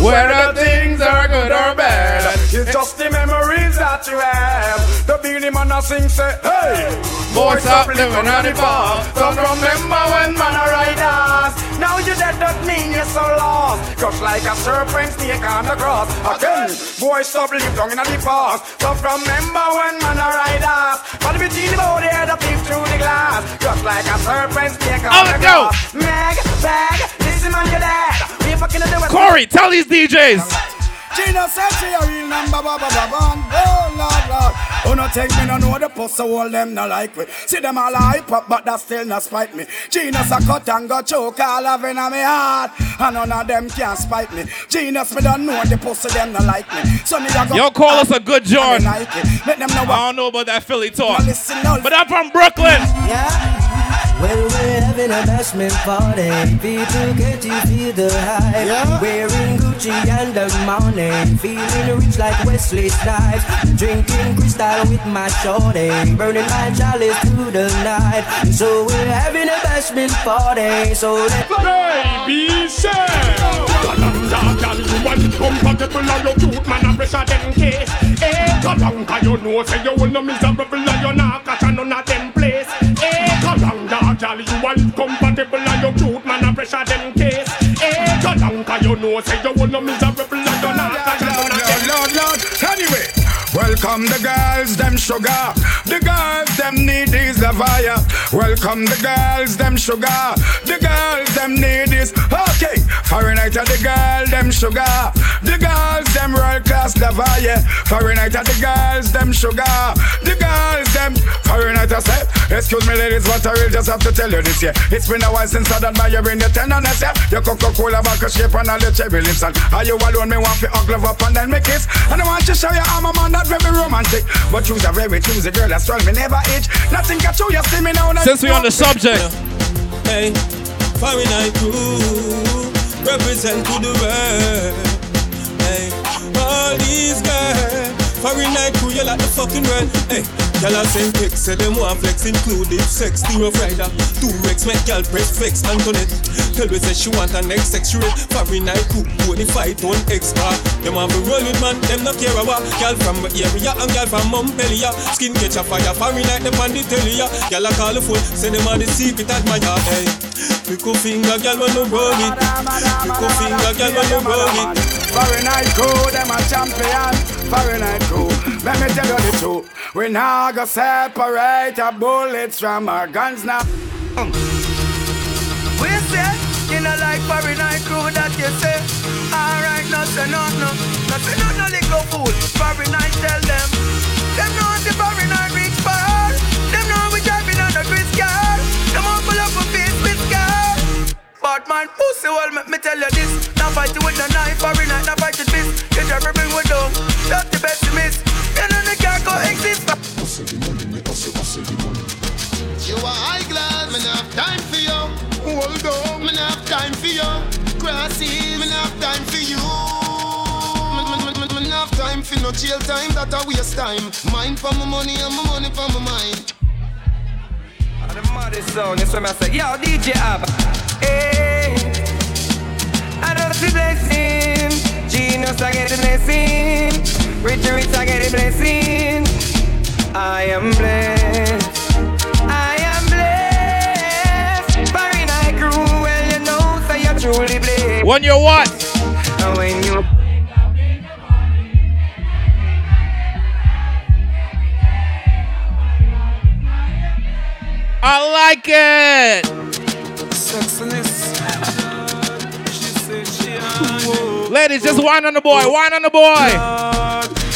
Whether things are good or bad. It's just the memories that you have. The Beenie Man a sing say, hey. Boy, stop living on the bar. Don't remember when man a ride us. Now you dead don't mean you're so lost. Crush like a serpent snake on the cross. Again, boy, stop live down in the past. Don't remember when man a ride us. But between the body head up peep through the glass. Just like a serpent snake on Oh, the go. cross. Meg, bag, listen man, you're dead. We fucking do it. Corey, tell these DJs. Gina said she a real number, ba ba ba ba. Oh Lord, Lord. Who no take me no know the puss so all them no like me. See them all a hype up, but that still not spite me. Genius a cut and go choke all of in a me heart, and none of them can spite me. Genius me don't know the pussy them no like me. So me a go. Y'all call us a good joint. I like it. Let them know I don't know about that Philly talk. Now listen, now But I'm from Brooklyn. Well, we're having a bashment party. People get you feel the hype. Wearing Gucci and the money. Feeling rich like Wesley Snipes. Drinking Cristal with my shorty. Burning my chalice through the night. So we're having a bashment party. So let Baby, say Galang gal, you want compatible and you cute man a pressure them case Eh, galang ka you know say you will no miserable want compatible and you cute man a pressure them case. Eh, galang ka you know say you will no miserable welcome the girls, them sugar. The girls, them need is the fire. Welcome the girls, them sugar. The girls, them need is okay. Fahrenheit of the girl, them sugar. The girls, them world class the fire. Fahrenheit of the girls, them sugar. The girls, them Fahrenheit I say. Excuse me, ladies, but I will just have to tell you this yeah. It's been a while since I done my you in your tenderness yeah. Your Coca-Cola vodka shape and all your cherry lips and are you alone? Me want to love up and then me kiss. And I want to show you I'm a man that very romantic. But you's a very choosy girl that's strong, me never itch. Nothing can show you see me now. Since we on the subject, Hey, Fahrenheit crew, represent to the world. Hey, all these girls, Fahrenheit crew, you like the fucking world. Hey, Gyal a send text, say them want flex, including sex. The rough rider, two Rex, make gyal press flex. Antoinette, tell me say she want a next sex rate. Fahrenheit cook, bonafide on bar. Uh. Them want to roll with man, them not care about. Gyal from the area and gyal from Montpellier. Skin catch a fire, Fahrenheit them on the telly. Uh. ya. Gyal a call the phone, say them are the secret admirer. Hey, pickle finger, gyal when no roll it. Pick Pickle finger, gyal when no roll it. Fahrenheit crew, them a champion. Fahrenheit crew, let me tell you the truth. We now go separate our bullets from our guns now. Um. We say, you know like Fahrenheit crew that you say. Alright, no say no, no. No say no, no little fool. Fahrenheit tell them. Them know the foreign reach far. Them know we driving on the grid car. Them all pull up a face with scar. But man, pussy well, make me tell you this. Now fight you with no knife, Fahrenheit, now fight with fist. You try to bring we down. That's the best you miss. You know they can't the money. You are high class, me not have time for you. Hold on, me not have time for you. Grassy, me not have time for you. Me, me, me, me, me not have time for no jail time, that a waste time. Mind for my money and my money for my mind. The maddest sound, that's what I say. Yo, DJ Ab. Hey, I don't see blessing. Genius, I get the blessing. Rich, rich, I get the blessing. I am blessed. I am blessed. Barry Night crew, well, you know, so you're truly blessed. When you what? And when you I like it. Ladies, just wine on the boy, wine on the boy.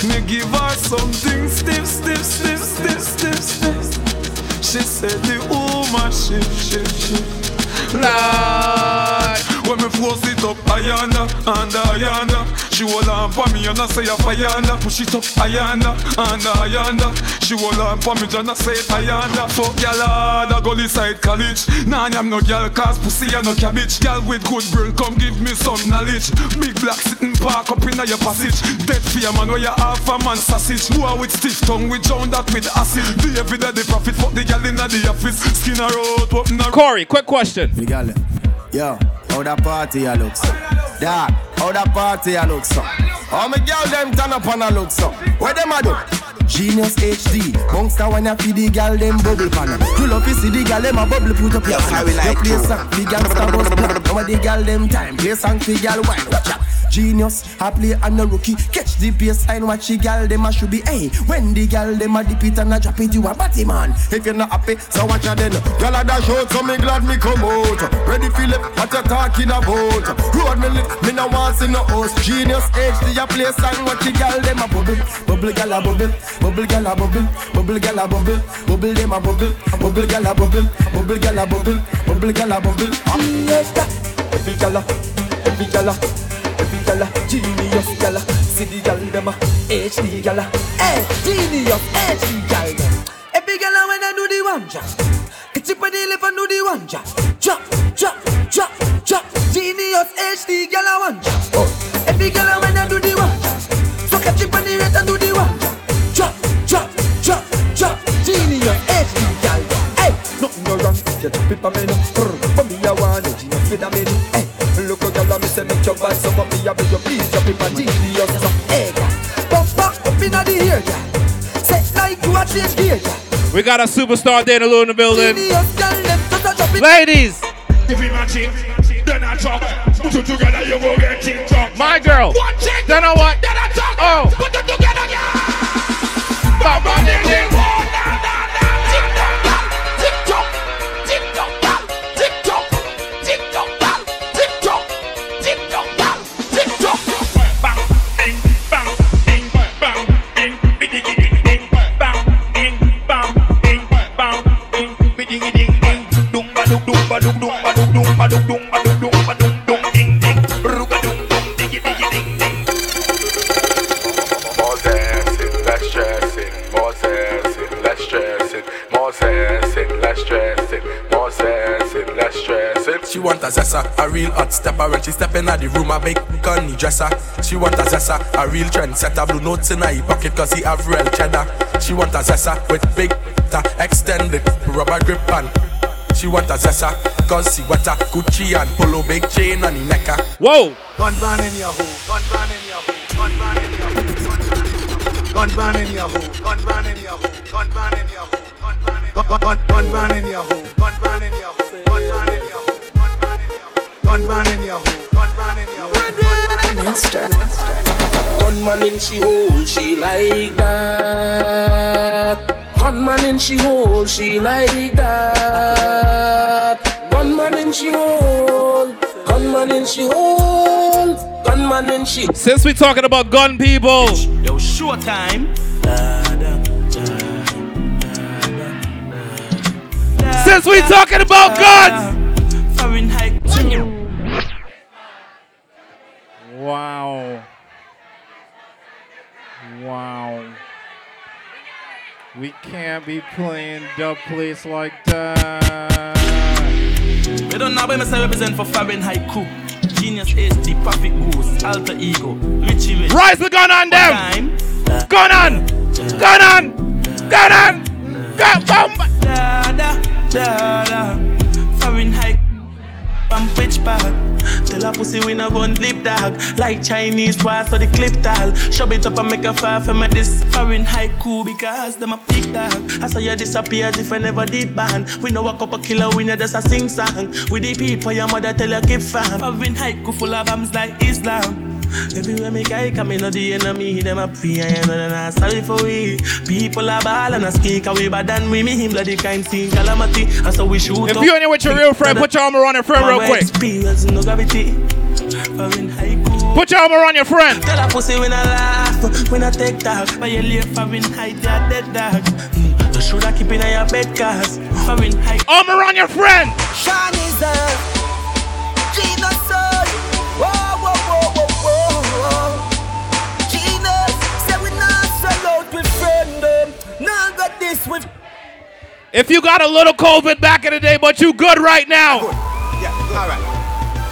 Me give her something stiff, stiff, stiff, stiff, stiff, stiff. She said the woman shift, shift, shift. Lord, when me force it up, ayanda, and ayanda. She hold on for me and I say a ayanda. Push it up, ayanda, and ayanda. She hold on for me and I say ayanda. Fuck y'all hard, ah, I go side college. Nah, I'm no girl, cause pussy and no cabbage. Girl with good brain, come give me some knowledge. Big black sitting park up in your passage. Dead fear man, where you half a man sausage. Boy with stiff tongue, we drown that with acid. The every day the profit, fuck the girl in the office. Skin her out, open her Corey, quick question. Me gal, yo, how that party a looks? Dog, how that party a looks? How me gal them turn up and a look so? Where them a do? Genius HD, monster when you feed the gal them bubble pan. You love to see the gal them a bubble put up your fan. You play song, the gal star bus plan. Now the gal them time, play song for gal wine. Watch out. Genius, I play and a rookie. Catch the baseline, watch the gal them a should be. Hey, when the gal them a dip it and a drop it, you a batty man. If you're not happy, so watch out then. Gal a dash out, so me glad me come out. Ready for lip, what you talking about? Road me lit, me no want see no host. Genius HD, a play song, watch the gal them a bubble, bubble gal a bubble, bubble gal a bubble, bubble gal a bubble, bubble them a bubble, bubble gal a bubble, bubble gal a bubble, bubble gal a bubble. Every gal every gal. Every gala, genius gala, see the gal dem a HD gala, hey genius HD gal dem. Every girl when I do the one drop, get on the lip and do the one drop, drop, drop, drop, drop. Genius HD I one drop. Oh. Every girl when I do the one drop, so catch on the rate and do the one drop, drop, drop, drop, drop. Genius HD girl. Hey, eh, Nothing no wrong, you drop it for me no. For me I want it, genius with a me gal a me say make your vibe so for me I beg you please drop it for genius so. Hey, bumper up inna the ear, girl. Set like you a change gear, girl. We got a superstar Dana Lou in the building. Genius girl, them just a drop it. Ladies, If you match it, then I More dancing, less stressing. More dancing, less stressing. More dancing, less stressing. More dancing, less stressing. She want a zessa, a real hot stepper. When she step in the room, I make Connie dresser. She want a zessa, a real trendsetter. Blue notes in her pocket 'cause he have real cheddar. She want a zessa with big extended rubber grip on. She want a zessa cause she want a Gucci and polo big chain on the necker. Whoa! Gun ban in your hole, gun ban in your hole, gun ban in your hole, gun ban in your hole, gun ban in your hole, gun ban in your hole, gun ban in your hole, gun ban in your hole, gun ban in your hole, gun ban in your hole, gun ban in your hole, gun ban in your hole. Monster. Gunman in she hole, she like that. Gunman in she hole, she like that. Gunman in she hole, gunman in she hole, gunman in she. Since we're talking about gun people, Yo, showtime. since we're talking about guns, Fahrenheit. wow, wow, we can't be playing dub place like that. We don't know where I represent for Fahrenheit crew. Genius HD, Perfect Goose, Alter Ego, Richie Rich. Rise the gun on them! Gun on! Gun on! Gun on! Gun bomb! Da da da da. Fahrenheit. From pitch back. Tell a pussy we no gun lip dog. Like Chinese twice so the clip tall. Shove it up and make a fire for me this Fahrenheit cool because them a big dog. I saw you disappear if I never did ban. We know a couple killer we know just a sing song. With the people your mother tell you keep fam. Fahrenheit cool full of bombs like Islam. Everywhere me guy come in, the enemy, them a pray and know they not sorry for we. People are ball and a speak away, but then we me him bloody kind thing calamity, and so we shoot If you in here with your real friend, put your armor on your friend real My quick. Experience, no gravity. Fahrenheit Put your armor on your friend. Tell a pussy when I laugh, when I take talk. But you leave Fahrenheit, you're dead dog. Mm, You shoulda keep in your bed, cause Fahrenheit. Armor on your friend. Sean is a this with If you got a little COVID back in the day, but you good right now. Yeah, alright.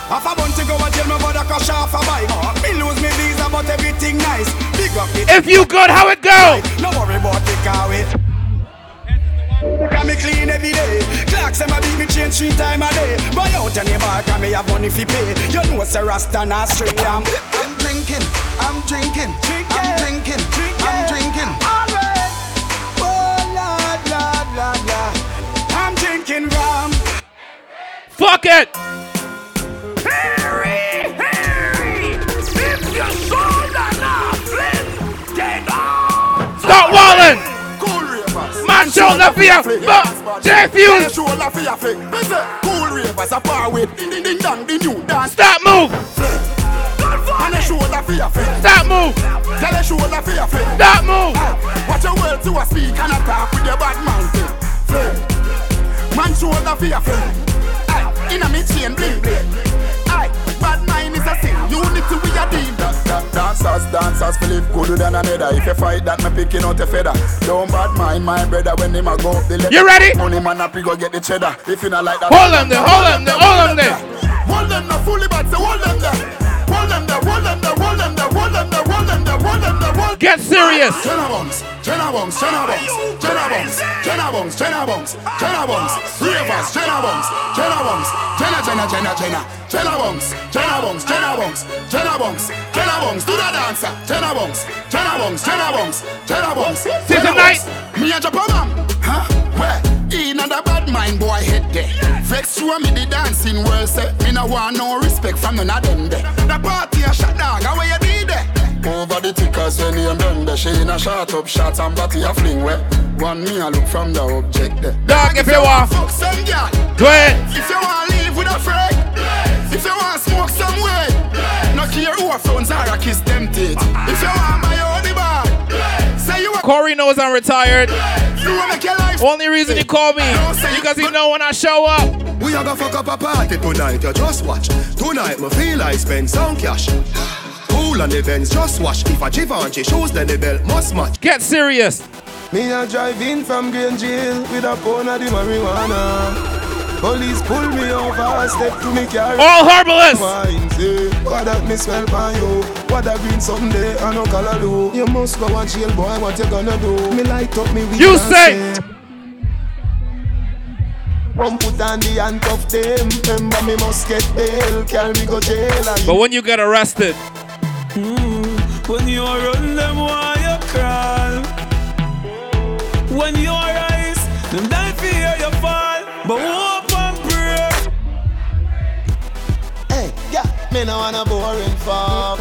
Half a bunch to go and jail, my brother crash off a bike. Uh, me lose me visa, but everything nice. Big up the If you good, how it go? No worry about the car way. Got me clean every day. Clocks them a beat me change three time a day. Buy out any bar, can me have money fi pay. You know it's a rasta not straight. I'm, I'm drinking, I'm drinking, I'm drinking, I'm drinking. I'm rum. Fuck it. Harry, Harry, if are not flint, then. Stop walling. Man, shoulder for your but for your flick. Me say, Cool ravers a par with ding ding ding dong the new dance. Stop move. And a shoulder for your flick. Stop move. Tell a shoulder for your flick. Stop move. Watch your words to a speak and a talk with your bad man. Man shoulder for your flick. Aye, inna me chain bling bling. Aye, bad mind is a sin. Unity we a deal. Dancers, dancers, Philip gooder than another. If you fight that, me picking out a feather. Don't bad mind my brother when him a go up the left. You ready? Money man up, we go get the cheddar. If you not like that, Hold them there, hold them there, hold them there. Hold them there, fully bad, so hold them there. Hold them there, hold them there, hold them there, hold them there, hold Get serious. Ravers, do the dancer. Me a drop a bomb, huh? Where? In a bad mind boy head there. Vex show me the dancing world say me no want no respect from none of them there. The party a shot dog, how you did there? Over the tickers when you done the She in a shot up shots and body a fling where One me a look from the object there Dog, if you want. Fuck some girl Do it. If you want live with a friend If you want to smoke some way No care who a phones are a kiss them teeth uh-uh. If you want my own the bar Say you a Corey knows I'm retired. You wanna make your life Only reason he called me because he know when I show up. We a go fuck up a party tonight, you just watch. Tonight me feel I spend some cash. Cool on the Benz, just watch. If a Givenchy shoes, then the belt must match. Get serious. Me a drive in from Green Jail with a pound of the marijuana. Police pull me over, step to me car. All herbalists. Wine say, what that me smell by you? What that green someday I no color do? You must go and jail, boy. What you gonna do? Me light up me weed You and say. Come put on the handcuff them. Remember me must get bail. Carry me go jail. But when you get arrested, When you run them, why you crawl? When you rise, them die fear you fall. But hope and pray. Hey, yeah, me no want a boring fuck.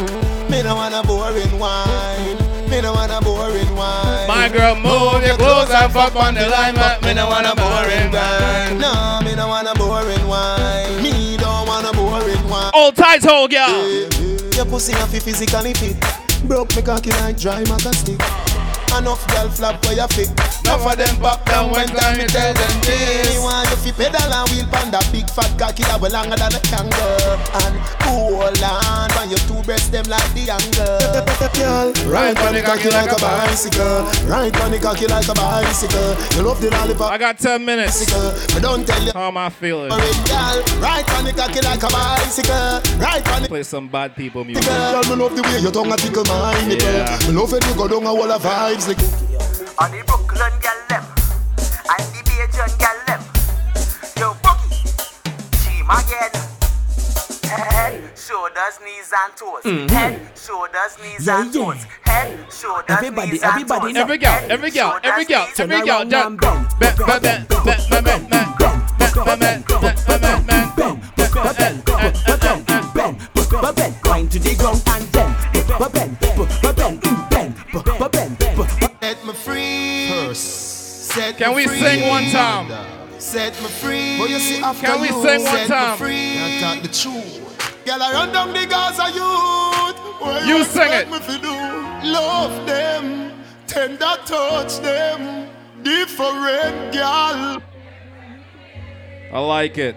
Me no want a boring wine. Me no want a boring wine. My girl, move your clothes and fuck on the line, but me no want a boring wine. No, me no want a boring wine. Me don't want a boring wine. Old tight hole, girl. Your pussy to physically fit. Broke me cocky like dry maca stick. Enough girl flap where you fit. Enough of them back down when time me tell them this. Me want you fi pedal and wheel pan that big fat cocky that way longer than a kangaroo. And hold on, when your two breasts them like the angle. Ride on the cocky like a bicycle. Ride on the cocky like a bicycle. You love the lollipop. I got 10 minutes. But don't tell you. How am I feeling? Ride on the cocky like a bicycle. Ride on the Play some bad people music. Girl, me love the way your tongue a tickle my nipple. Me love when you go down a wall of vibes like. On the Brooklyn girl them And the Bajan girl them Yo Boogie Team again Head, shoulders, knees and toes Mhm. Head, shoulders, knees Yeah, and yeah. toes Head, shoulders, Everybody, knees everybody and know. toes Every girl, Head, every girl, every girl, shoulders, every knees girl, and done. toes. Bend, bend, bend, bend, bend, bend, bend, bend, bend, bend, bend, bend, Wine to the ground and then bend, bend, Set Can we free. sing one time? Set me free. But you see after Can we you sing one set time? Me free. The truth. Girl, I run down the Gaza youth. What You sing it. Me fi do? Love them, tender touch them, different girl. I like it.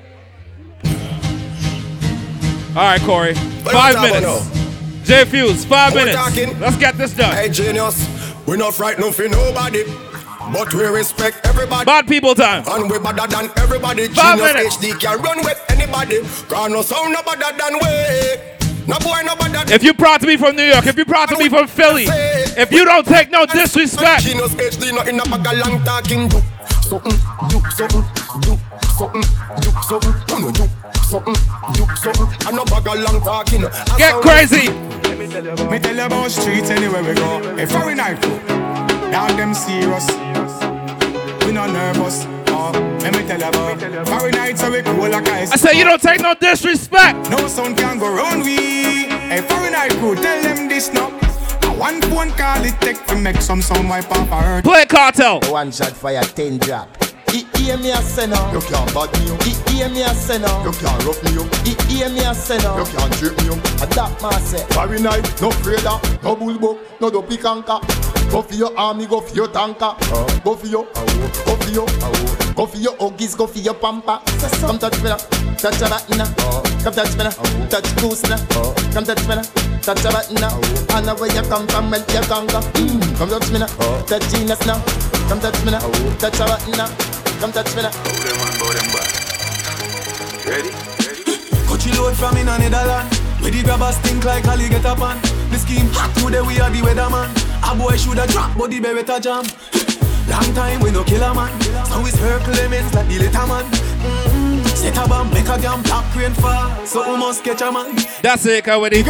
All right, Corey. Five are we talking minutes. J Fuse, five minutes. talking. Let's get this done. Hey, genius, We're not frightened for nobody, but we respect everybody. Bad people time. And we better than everybody. Five genius minutes. HD can run with anybody. Cause no sound no better than we. No boy no better If you proud to be from New York, if you proud to be from Philly, if you don't take no disrespect, Genius HD not in a bag of long talking. Do something, mm, do something, mm, do something, mm, do something. Do something, do something. And no bag of long talking. Get crazy. Me tell you about streets anywhere we go. A Fahrenheit crew, down them serious. We not nervous. Oh, let me tell you about Fahrenheits so we cool like ice. I say you don't take no disrespect. No sound can go round we. A Fahrenheit crew, tell them this now. A one phone call it take to make some sound wipe off a hurt. Play cartel. One shot fire, ten drop. He hear me a say now. You can't bad me up. He hear me a say now. You can't rough me up. He hear me a say now. You can't trip me up. A that man say. Barry night, no afraid of, no bullbuck, no dopey canker. Go for your army, go for your tanker. Go for your, go for your, go for your huggies, go for your pamper. Come touch me now, touch a button now. Come touch me now, touch goose now. Come touch me now, touch a button now. I know where you come from, where you conquer. Mm, Come touch me now, touch genius now. Come touch me now, touch a button now. Come touch me now. Ready? Coachy load from in a Netherland. Where the grabbers think like Ali get up on. The scheme hot today we are the weatherman. A boy shoulda drop, but the beretta jam. Long time we no kill a man. So we circle elements like the little man. Mm-hmm. Set a bomb, make a damn black rain fall. So we must catch a man. That's it, Cody.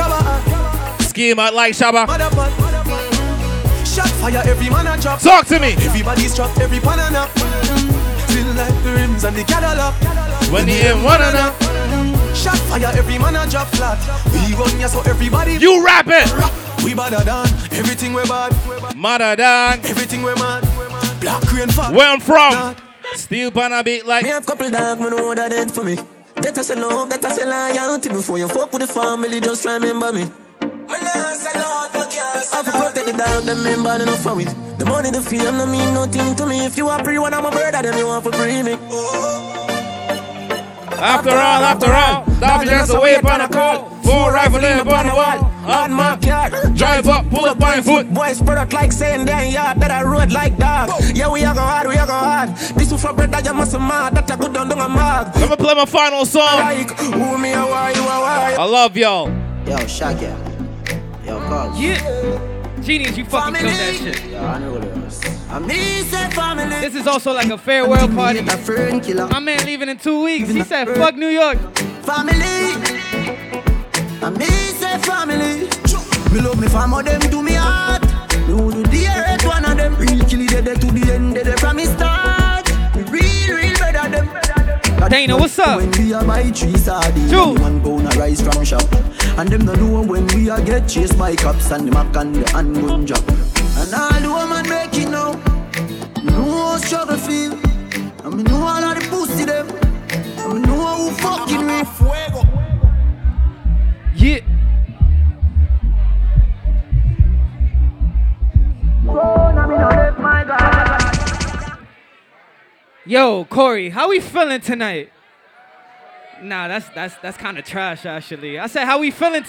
Scheme out like Shabba. Shot fire, every man a drop. Talk to me. Everybody's trapped, every pan a nap. Still like the rims and the Cadillac. When you in one of them. Shot fire, every man a drop flat. We run ya so everybody. You rap it. We badder than everything we bad. Mother done. Everything we mad. Black rain fall. Where I'm from. Still banana beat like. Me have couple dog, me know that dead for me. That I say love, that I say loyalty. Before you fuck with the family, just remember me. I have to protect the dog, them remember enough for it. The money, the fame, no mean nothing to me. If you are free, one I'm a brother, then you want to free me. After all, after all, dog is just a way upon a call. Four rifle in upon the wall. On my car, Drive up, pull up on foot. Boys spread out like saying they yard that I road like dog. Yeah, we are go hard, we are go hard. This is for bread that you must mad. That I good down down a mag. Let me play my final song. Like, who me a why, you a why. I love y'all. Yo, Shaggy. Yo, Cogs. Yeah. Genius, you fucking killed that shit. Yo, I know this. Me say family. This is also like a farewell party. My man leaving in two weeks. He said, fuck New York. Family. And family. Me love me fam, them to me heart. Me would do the earth one of them. Real kill it dead to the end, dead from me start. Me real, real better them. Dana, what's up? When we are buy three sardines, Two. one pound of rice from shop. And them no know when we are get chased by cops and the mac and the handgun job. And all the woman make it now. Me know how struggle feel. And me know all of the pussy them. And me know who fucking me. Yeah. Yo, Corey, how we feeling tonight? Nah, that's that's that's kind of trash actually. I said, how we feeling?